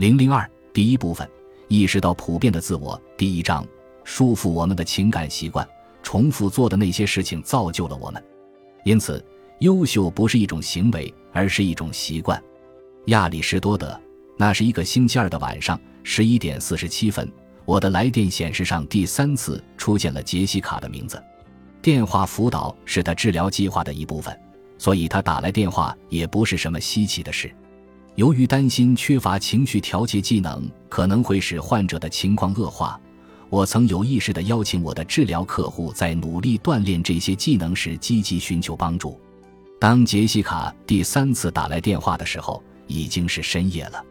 零零二第一部分，意识到普遍的自我。第一章，束缚我们的情感习惯，重复做的那些事情造就了我们。因此，优秀不是一种行为，而是一种习惯。亚里士多德。那是一个星期二的晚上，十一点四十七分，我的来电显示上第三次出现了杰西卡的名字。电话辅导是他治疗计划的一部分，所以他打来电话也不是什么稀奇的事。由于担心缺乏情绪调节技能可能会使患者的情况恶化，我曾有意识地邀请我的治疗客户在努力锻炼这些技能时积极寻求帮助。当杰西卡第三次打来电话的时候，已经是深夜了。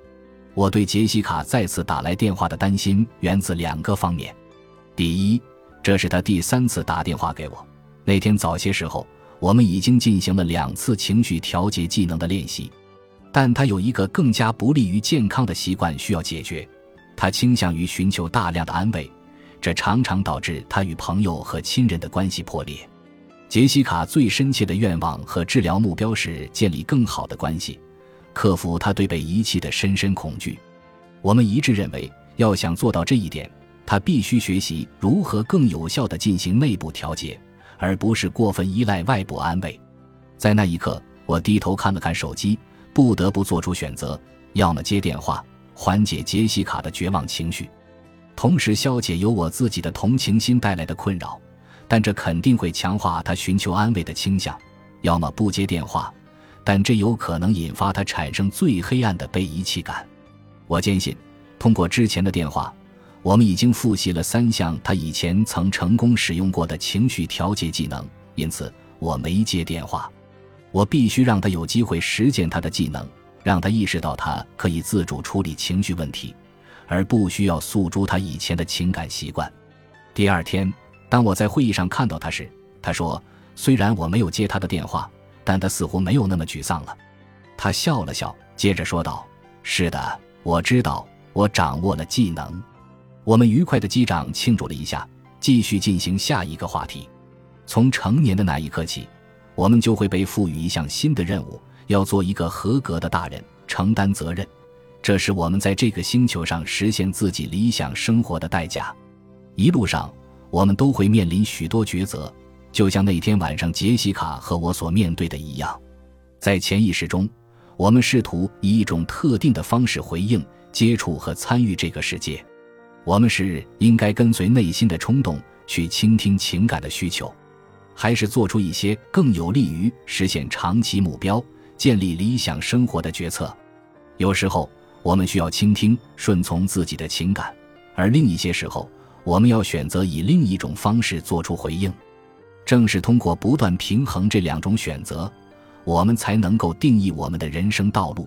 我对杰西卡再次打来电话的担心源自两个方面：第一，这是他第三次打电话给我。那天早些时候，我们已经进行了两次情绪调节技能的练习，但他有一个更加不利于健康的习惯需要解决。他倾向于寻求大量的安慰，这常常导致他与朋友和亲人的关系破裂。杰西卡最深切的愿望和治疗目标是建立更好的关系。克服他对被遗弃的深深恐惧，我们一致认为，要想做到这一点，他必须学习如何更有效地进行内部调节，而不是过分依赖外部安慰。在那一刻，我低头看了看手机，不得不做出选择：要么接电话，缓解杰西卡的绝望情绪，同时消解由我自己的同情心带来的困扰，但这肯定会强化他寻求安慰的倾向；要么不接电话。但这有可能引发他产生最黑暗的被遗弃感。我坚信，通过之前的电话，我们已经复习了三项他以前曾成功使用过的情绪调节技能。因此，我没接电话。我必须让他有机会实践他的技能，让他意识到他可以自主处理情绪问题，而不需要诉诸他以前的情感习惯。第二天，当我在会议上看到他时，他说：“虽然我没有接他的电话。”但他似乎没有那么沮丧了，他笑了笑，接着说道：“是的，我知道，我掌握了技能。”我们愉快的击掌庆祝了一下，继续进行下一个话题。从成年的那一刻起，我们就会被赋予一项新的任务，要做一个合格的大人，承担责任。这是我们在这个星球上实现自己理想生活的代价。一路上，我们都会面临许多抉择。就像那天晚上杰西卡和我所面对的一样，在潜意识中，我们试图以一种特定的方式回应、接触和参与这个世界。我们是应该跟随内心的冲动去倾听情感的需求，还是做出一些更有利于实现长期目标、建立理想生活的决策？有时候，我们需要倾听、顺从自己的情感；而另一些时候，我们要选择以另一种方式做出回应。正是通过不断平衡这两种选择，我们才能够定义我们的人生道路。